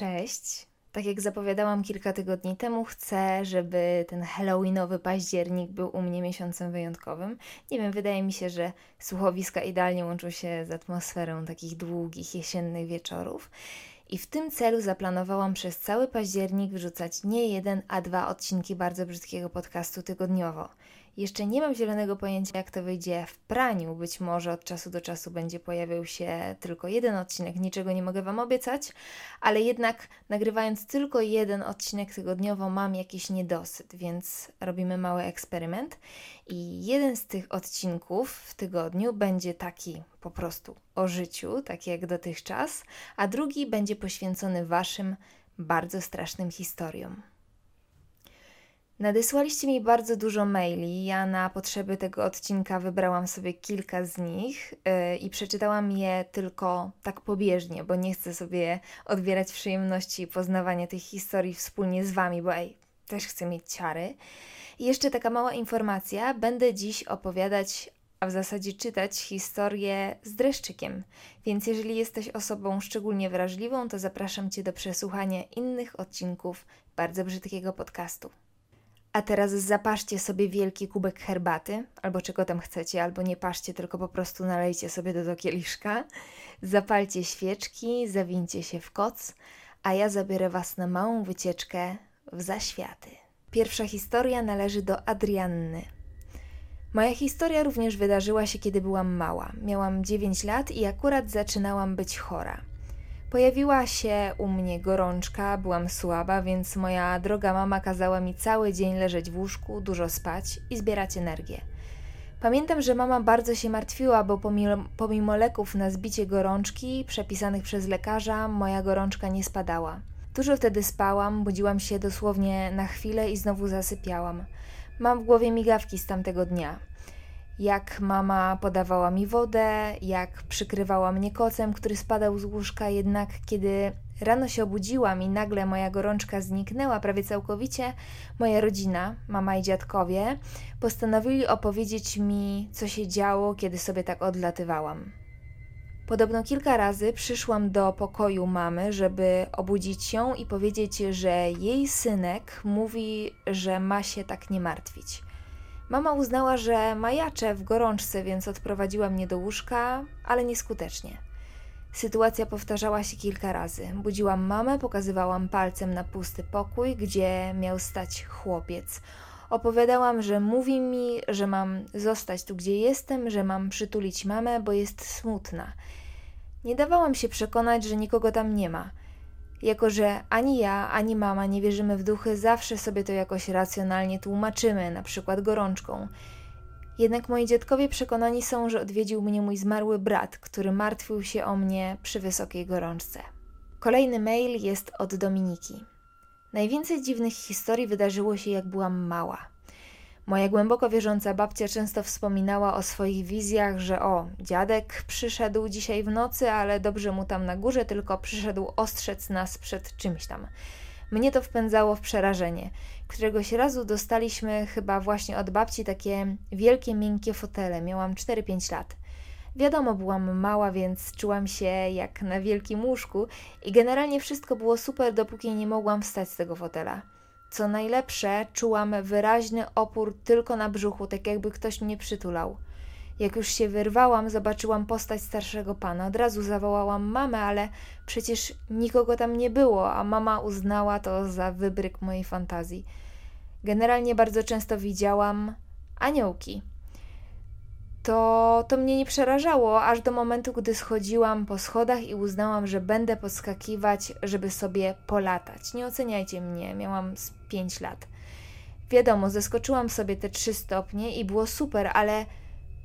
Cześć. Tak jak zapowiadałam kilka tygodni temu, chcę, żeby ten Halloweenowy październik był u mnie miesiącem wyjątkowym. Nie wiem, wydaje mi się, że słuchowiska idealnie łączą się z atmosferą takich długich jesiennych wieczorów. I w tym celu zaplanowałam przez cały październik wrzucać nie jeden, a dwa odcinki bardzo brzydkiego podcastu tygodniowo. Jeszcze nie mam zielonego pojęcia, jak to wyjdzie w praniu. Być może od czasu do czasu będzie pojawiał się tylko jeden odcinek, niczego nie mogę Wam obiecać, ale jednak nagrywając tylko jeden odcinek tygodniowo mam jakiś niedosyt, więc robimy mały eksperyment. I jeden z tych odcinków w tygodniu będzie taki po prostu o życiu, taki jak dotychczas, a drugi będzie poświęcony Waszym bardzo strasznym historiom. Nadesłaliście mi bardzo dużo maili. Ja na potrzeby tego odcinka wybrałam sobie kilka z nich yy, i przeczytałam je tylko tak pobieżnie, bo nie chcę sobie odbierać przyjemności poznawania tych historii wspólnie z Wami, bo ej, też chcę mieć ciary. I jeszcze taka mała informacja. Będę dziś opowiadać, a w zasadzie czytać historię z dreszczykiem. Więc jeżeli jesteś osobą szczególnie wrażliwą, to zapraszam Cię do przesłuchania innych odcinków bardzo brzydkiego podcastu. A teraz zapaszcie sobie wielki kubek herbaty, albo czego tam chcecie, albo nie paszcie, tylko po prostu nalejcie sobie do, do kieliszka. Zapalcie świeczki, zawincie się w koc, a ja zabiorę Was na małą wycieczkę w zaświaty. Pierwsza historia należy do Adrianny. Moja historia również wydarzyła się, kiedy byłam mała. Miałam 9 lat i akurat zaczynałam być chora. Pojawiła się u mnie gorączka, byłam słaba, więc moja droga mama kazała mi cały dzień leżeć w łóżku, dużo spać i zbierać energię. Pamiętam, że mama bardzo się martwiła, bo pomimo, pomimo leków na zbicie gorączki przepisanych przez lekarza, moja gorączka nie spadała. Dużo wtedy spałam, budziłam się dosłownie na chwilę i znowu zasypiałam. Mam w głowie migawki z tamtego dnia jak mama podawała mi wodę, jak przykrywała mnie kocem, który spadał z łóżka, jednak kiedy rano się obudziłam i nagle moja gorączka zniknęła prawie całkowicie, moja rodzina, mama i dziadkowie, postanowili opowiedzieć mi, co się działo, kiedy sobie tak odlatywałam. Podobno kilka razy przyszłam do pokoju mamy, żeby obudzić ją i powiedzieć, że jej synek mówi, że ma się tak nie martwić. Mama uznała, że majaczę w gorączce, więc odprowadziła mnie do łóżka, ale nieskutecznie. Sytuacja powtarzała się kilka razy. Budziłam mamę, pokazywałam palcem na pusty pokój, gdzie miał stać chłopiec. Opowiadałam, że mówi mi, że mam zostać tu, gdzie jestem, że mam przytulić mamę, bo jest smutna. Nie dawałam się przekonać, że nikogo tam nie ma. Jako, że ani ja, ani mama nie wierzymy w duchy, zawsze sobie to jakoś racjonalnie tłumaczymy, na przykład gorączką. Jednak moi dziadkowie przekonani są, że odwiedził mnie mój zmarły brat, który martwił się o mnie przy wysokiej gorączce. Kolejny mail jest od Dominiki. Najwięcej dziwnych historii wydarzyło się, jak byłam mała. Moja głęboko wierząca babcia często wspominała o swoich wizjach, że o, dziadek przyszedł dzisiaj w nocy, ale dobrze mu tam na górze, tylko przyszedł ostrzec nas przed czymś tam. Mnie to wpędzało w przerażenie. Któregoś razu dostaliśmy chyba właśnie od babci takie wielkie, miękkie fotele. Miałam 4-5 lat. Wiadomo, byłam mała, więc czułam się jak na wielkim łóżku i generalnie wszystko było super, dopóki nie mogłam wstać z tego fotela. Co najlepsze, czułam wyraźny opór tylko na brzuchu, tak jakby ktoś mnie przytulał. Jak już się wyrwałam, zobaczyłam postać starszego pana. Od razu zawołałam mamę, ale przecież nikogo tam nie było, a mama uznała to za wybryk mojej fantazji. Generalnie bardzo często widziałam aniołki to, to mnie nie przerażało, aż do momentu, gdy schodziłam po schodach i uznałam, że będę podskakiwać, żeby sobie polatać. Nie oceniajcie mnie, miałam z 5 lat. Wiadomo, zeskoczyłam sobie te 3 stopnie i było super, ale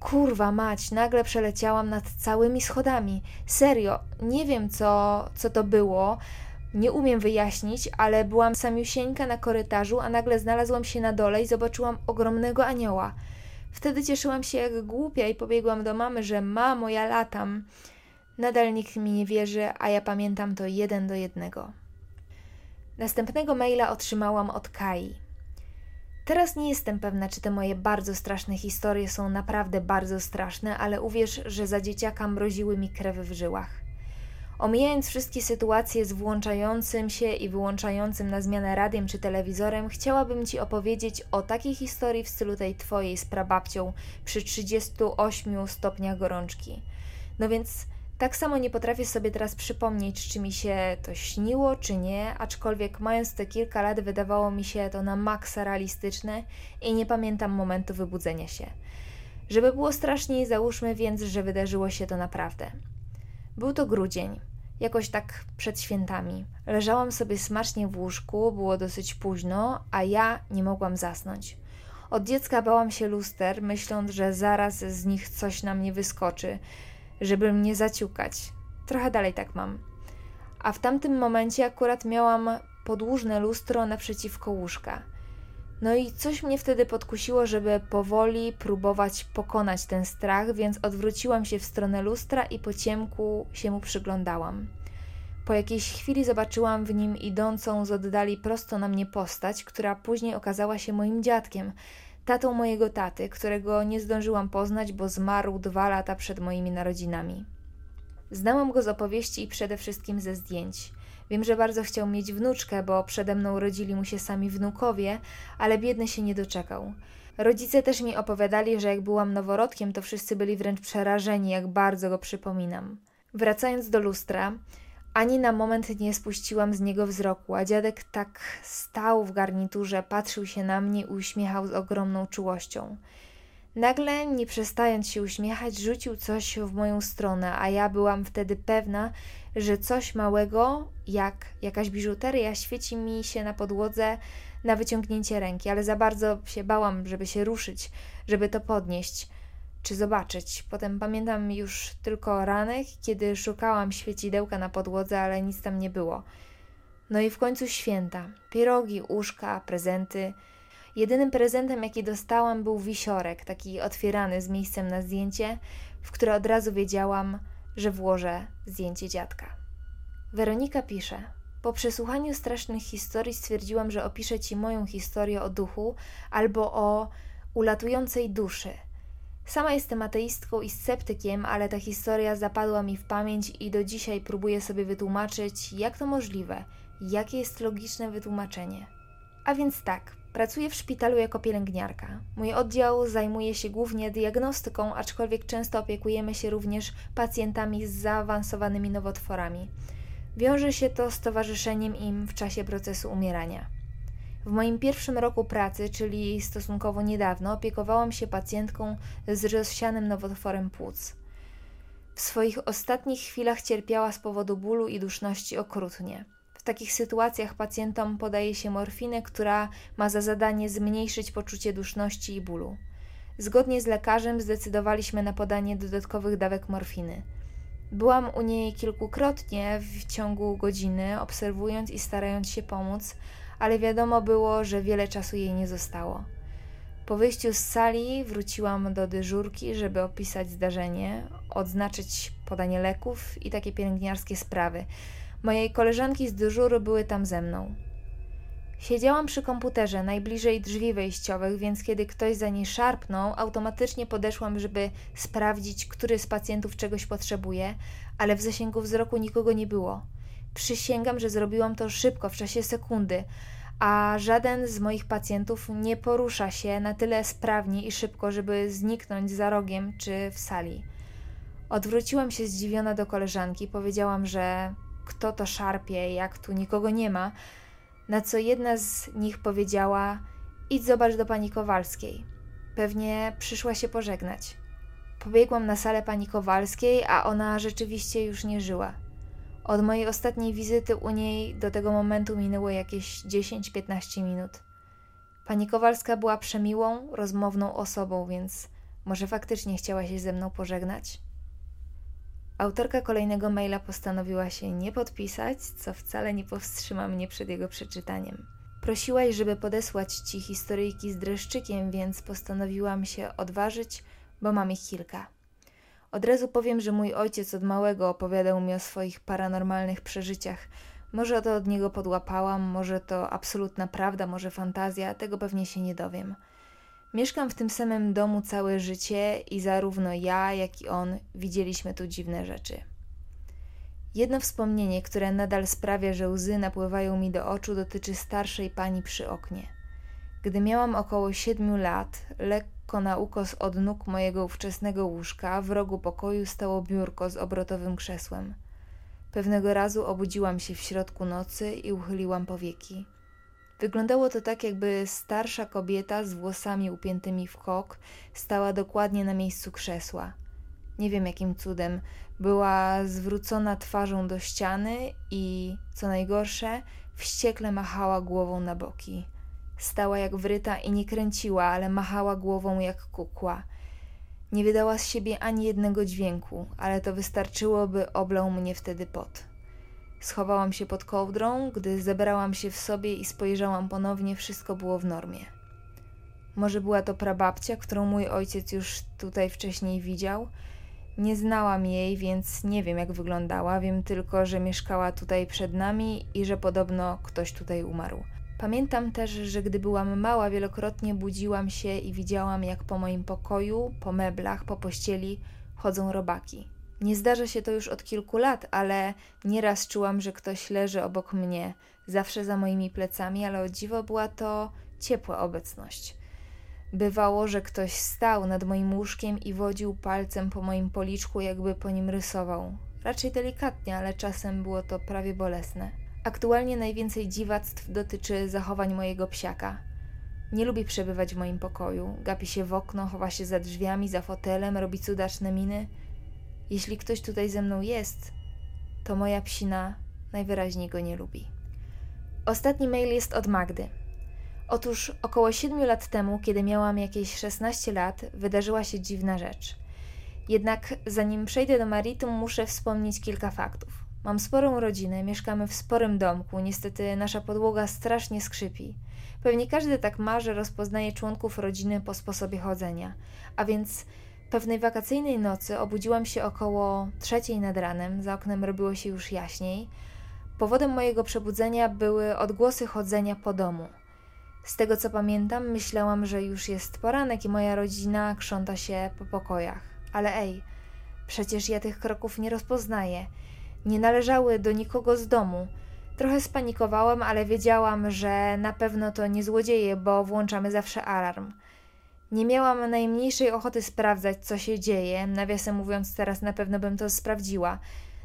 kurwa mać, nagle przeleciałam nad całymi schodami. Serio, nie wiem co, co to było. Nie umiem wyjaśnić, ale byłam samiusieńka na korytarzu, a nagle znalazłam się na dole i zobaczyłam ogromnego anioła. Wtedy cieszyłam się jak głupia i pobiegłam do mamy, że mamo, ja latam. Nadal nikt mi nie wierzy, a ja pamiętam to jeden do jednego. Następnego maila otrzymałam od Kai. Teraz nie jestem pewna, czy te moje bardzo straszne historie są naprawdę bardzo straszne, ale uwierz, że za dzieciaka mroziły mi krew w żyłach. Omijając wszystkie sytuacje z włączającym się i wyłączającym na zmianę radiem czy telewizorem, chciałabym Ci opowiedzieć o takiej historii w stylu tej Twojej z prababcią przy 38 stopniach gorączki. No więc tak samo nie potrafię sobie teraz przypomnieć, czy mi się to śniło, czy nie, aczkolwiek mając te kilka lat wydawało mi się to na maksa realistyczne i nie pamiętam momentu wybudzenia się. Żeby było straszniej, załóżmy więc, że wydarzyło się to naprawdę. Był to grudzień, jakoś tak przed świętami. Leżałam sobie smacznie w łóżku, było dosyć późno, a ja nie mogłam zasnąć. Od dziecka bałam się luster, myśląc, że zaraz z nich coś na mnie wyskoczy, żeby mnie zaciukać. Trochę dalej tak mam. A w tamtym momencie akurat miałam podłużne lustro naprzeciwko łóżka. No i coś mnie wtedy podkusiło, żeby powoli próbować pokonać ten strach, więc odwróciłam się w stronę lustra i po ciemku się mu przyglądałam. Po jakiejś chwili zobaczyłam w nim idącą z oddali prosto na mnie postać, która później okazała się moim dziadkiem, tatą mojego taty, którego nie zdążyłam poznać, bo zmarł dwa lata przed moimi narodzinami. Znałam go z opowieści i przede wszystkim ze zdjęć. Wiem, że bardzo chciał mieć wnuczkę, bo przede mną rodzili mu się sami wnukowie, ale biedny się nie doczekał. Rodzice też mi opowiadali, że jak byłam noworodkiem, to wszyscy byli wręcz przerażeni, jak bardzo go przypominam. Wracając do lustra, ani na moment nie spuściłam z niego wzroku, a dziadek tak stał w garniturze, patrzył się na mnie i uśmiechał z ogromną czułością. Nagle, nie przestając się uśmiechać, rzucił coś w moją stronę, a ja byłam wtedy pewna, że coś małego, jak jakaś biżuteria, świeci mi się na podłodze na wyciągnięcie ręki, ale za bardzo się bałam, żeby się ruszyć, żeby to podnieść czy zobaczyć. Potem pamiętam już tylko ranek, kiedy szukałam świecidełka na podłodze, ale nic tam nie było. No i w końcu święta. Pierogi, uszka, prezenty. Jedynym prezentem, jaki dostałam, był wisiorek, taki otwierany z miejscem na zdjęcie, w które od razu wiedziałam, że włożę zdjęcie dziadka. Weronika pisze: Po przesłuchaniu strasznych historii stwierdziłam, że opiszę ci moją historię o duchu albo o ulatującej duszy. Sama jestem ateistką i sceptykiem, ale ta historia zapadła mi w pamięć i do dzisiaj próbuję sobie wytłumaczyć, jak to możliwe, jakie jest logiczne wytłumaczenie. A więc tak, pracuję w szpitalu jako pielęgniarka. Mój oddział zajmuje się głównie diagnostyką, aczkolwiek często opiekujemy się również pacjentami z zaawansowanymi nowotworami. Wiąże się to z towarzyszeniem im w czasie procesu umierania. W moim pierwszym roku pracy, czyli stosunkowo niedawno, opiekowałam się pacjentką z rozsianym nowotworem płuc. W swoich ostatnich chwilach cierpiała z powodu bólu i duszności okrutnie. Takich sytuacjach pacjentom podaje się morfinę, która ma za zadanie zmniejszyć poczucie duszności i bólu. Zgodnie z lekarzem zdecydowaliśmy na podanie dodatkowych dawek morfiny. Byłam u niej kilkukrotnie w ciągu godziny, obserwując i starając się pomóc, ale wiadomo było, że wiele czasu jej nie zostało. Po wyjściu z sali wróciłam do dyżurki, żeby opisać zdarzenie, odznaczyć podanie leków i takie pielęgniarskie sprawy. Mojej koleżanki z dyżuru były tam ze mną. Siedziałam przy komputerze najbliżej drzwi wejściowych, więc kiedy ktoś za niej szarpnął, automatycznie podeszłam, żeby sprawdzić, który z pacjentów czegoś potrzebuje, ale w zasięgu wzroku nikogo nie było. Przysięgam, że zrobiłam to szybko, w czasie sekundy, a żaden z moich pacjentów nie porusza się na tyle sprawnie i szybko, żeby zniknąć za rogiem czy w sali. Odwróciłam się zdziwiona do koleżanki, powiedziałam, że kto to szarpie, jak tu nikogo nie ma, na co jedna z nich powiedziała: Idź zobacz do pani Kowalskiej. Pewnie przyszła się pożegnać. Pobiegłam na salę pani Kowalskiej, a ona rzeczywiście już nie żyła. Od mojej ostatniej wizyty u niej do tego momentu minęło jakieś 10-15 minut. Pani Kowalska była przemiłą, rozmowną osobą, więc może faktycznie chciała się ze mną pożegnać? Autorka kolejnego maila postanowiła się nie podpisać, co wcale nie powstrzyma mnie przed jego przeczytaniem. Prosiłaś, żeby podesłać ci historyjki z dreszczykiem, więc postanowiłam się odważyć, bo mam ich kilka. Od razu powiem, że mój ojciec od małego opowiadał mi o swoich paranormalnych przeżyciach. Może to od niego podłapałam, może to absolutna prawda, może fantazja, tego pewnie się nie dowiem. Mieszkam w tym samym domu całe życie i zarówno ja, jak i on widzieliśmy tu dziwne rzeczy. Jedno wspomnienie, które nadal sprawia, że łzy napływają mi do oczu, dotyczy starszej pani przy oknie. Gdy miałam około siedmiu lat, lekko na ukos od nóg mojego ówczesnego łóżka, w rogu pokoju stało biurko z obrotowym krzesłem. Pewnego razu obudziłam się w środku nocy i uchyliłam powieki. Wyglądało to tak, jakby starsza kobieta z włosami upiętymi w kok stała dokładnie na miejscu krzesła. Nie wiem jakim cudem, była zwrócona twarzą do ściany i, co najgorsze, wściekle machała głową na boki. Stała jak wryta i nie kręciła, ale machała głową jak kukła. Nie wydała z siebie ani jednego dźwięku, ale to wystarczyło, by oblał mnie wtedy pot. Schowałam się pod kołdrą, gdy zebrałam się w sobie i spojrzałam ponownie, wszystko było w normie. Może była to prababcia, którą mój ojciec już tutaj wcześniej widział. Nie znałam jej, więc nie wiem jak wyglądała, wiem tylko, że mieszkała tutaj przed nami i że podobno ktoś tutaj umarł. Pamiętam też, że gdy byłam mała, wielokrotnie budziłam się i widziałam, jak po moim pokoju, po meblach, po pościeli chodzą robaki. Nie zdarza się to już od kilku lat, ale nieraz czułam, że ktoś leży obok mnie, zawsze za moimi plecami, ale o dziwo była to ciepła obecność. Bywało, że ktoś stał nad moim łóżkiem i wodził palcem po moim policzku, jakby po nim rysował. Raczej delikatnie, ale czasem było to prawie bolesne. Aktualnie najwięcej dziwactw dotyczy zachowań mojego psiaka. Nie lubi przebywać w moim pokoju, gapi się w okno, chowa się za drzwiami, za fotelem, robi cudaczne miny. Jeśli ktoś tutaj ze mną jest, to moja psina najwyraźniej go nie lubi. Ostatni mail jest od Magdy. Otóż około 7 lat temu, kiedy miałam jakieś 16 lat, wydarzyła się dziwna rzecz. Jednak zanim przejdę do Maritum, muszę wspomnieć kilka faktów. Mam sporą rodzinę, mieszkamy w sporym domku, niestety nasza podłoga strasznie skrzypi. Pewnie każdy tak ma, że rozpoznaje członków rodziny po sposobie chodzenia. A więc pewnej wakacyjnej nocy obudziłam się około trzeciej nad ranem, za oknem robiło się już jaśniej. Powodem mojego przebudzenia były odgłosy chodzenia po domu. Z tego co pamiętam, myślałam, że już jest poranek i moja rodzina krząta się po pokojach. Ale ej, przecież ja tych kroków nie rozpoznaję nie należały do nikogo z domu. Trochę spanikowałam, ale wiedziałam, że na pewno to nie złodzieje, bo włączamy zawsze alarm. Nie miałam najmniejszej ochoty sprawdzać, co się dzieje. Nawiasem mówiąc, teraz na pewno bym to sprawdziła.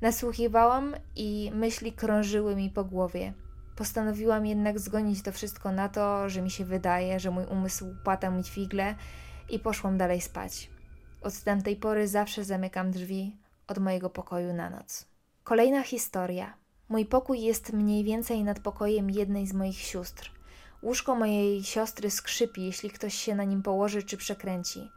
Nasłuchiwałam i myśli krążyły mi po głowie. Postanowiłam jednak zgonić to wszystko na to, że mi się wydaje, że mój umysł płata mi figle i poszłam dalej spać. Od tamtej pory zawsze zamykam drzwi od mojego pokoju na noc. Kolejna historia. Mój pokój jest mniej więcej nad pokojem jednej z moich sióstr. Łóżko mojej siostry skrzypi, jeśli ktoś się na nim położy czy przekręci.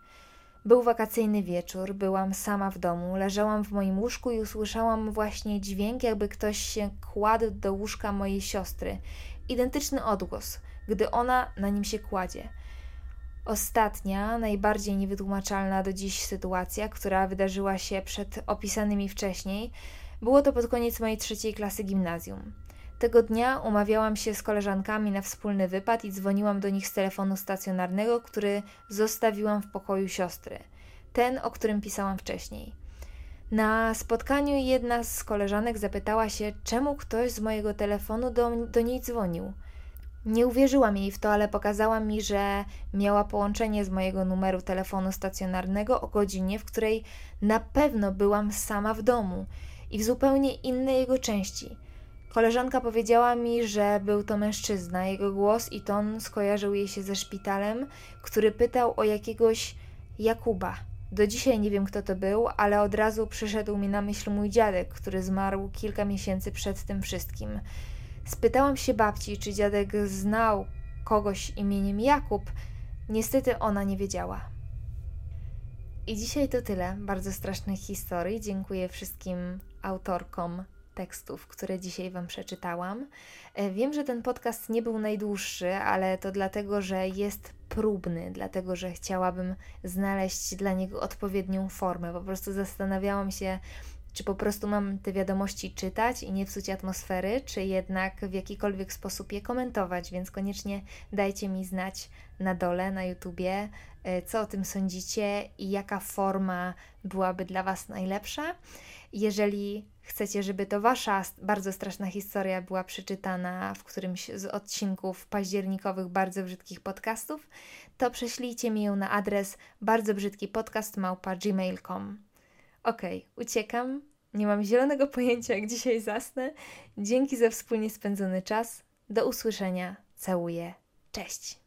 Był wakacyjny wieczór, byłam sama w domu, leżałam w moim łóżku i usłyszałam właśnie dźwięk, jakby ktoś się kładł do łóżka mojej siostry. Identyczny odgłos, gdy ona na nim się kładzie. Ostatnia, najbardziej niewytłumaczalna do dziś sytuacja, która wydarzyła się przed opisanymi wcześniej, było to pod koniec mojej trzeciej klasy gimnazjum. Tego dnia umawiałam się z koleżankami na wspólny wypad i dzwoniłam do nich z telefonu stacjonarnego, który zostawiłam w pokoju siostry. Ten, o którym pisałam wcześniej. Na spotkaniu jedna z koleżanek zapytała się, czemu ktoś z mojego telefonu do, do niej dzwonił. Nie uwierzyłam jej w to, ale pokazała mi, że miała połączenie z mojego numeru telefonu stacjonarnego o godzinie, w której na pewno byłam sama w domu i w zupełnie innej jego części. Koleżanka powiedziała mi, że był to mężczyzna. Jego głos i ton skojarzył jej się ze szpitalem, który pytał o jakiegoś Jakuba. Do dzisiaj nie wiem, kto to był, ale od razu przyszedł mi na myśl mój dziadek, który zmarł kilka miesięcy przed tym wszystkim. Spytałam się babci, czy dziadek znał kogoś imieniem Jakub. Niestety ona nie wiedziała. I dzisiaj to tyle bardzo strasznych historii. Dziękuję wszystkim autorkom tekstów, które dzisiaj Wam przeczytałam. E, wiem, że ten podcast nie był najdłuższy, ale to dlatego, że jest próbny, dlatego, że chciałabym znaleźć dla niego odpowiednią formę. Po prostu zastanawiałam się, Czy po prostu mam te wiadomości czytać i nie psuć atmosfery, czy jednak w jakikolwiek sposób je komentować, więc koniecznie dajcie mi znać na dole na YouTubie, e, co o tym sądzicie i jaka forma byłaby dla Was najlepsza. Jeżeli chcecie, żeby to Wasza bardzo straszna historia była przeczytana w którymś z odcinków październikowych bardzo brzydkich podcastów, to prześlijcie mi ją na adres bardzo brzydki podcast małpa gmail.com. Okej, okay, uciekam. Nie mam zielonego pojęcia, jak dzisiaj zasnę. Dzięki za wspólnie spędzony czas. Do usłyszenia. Całuję. Cześć.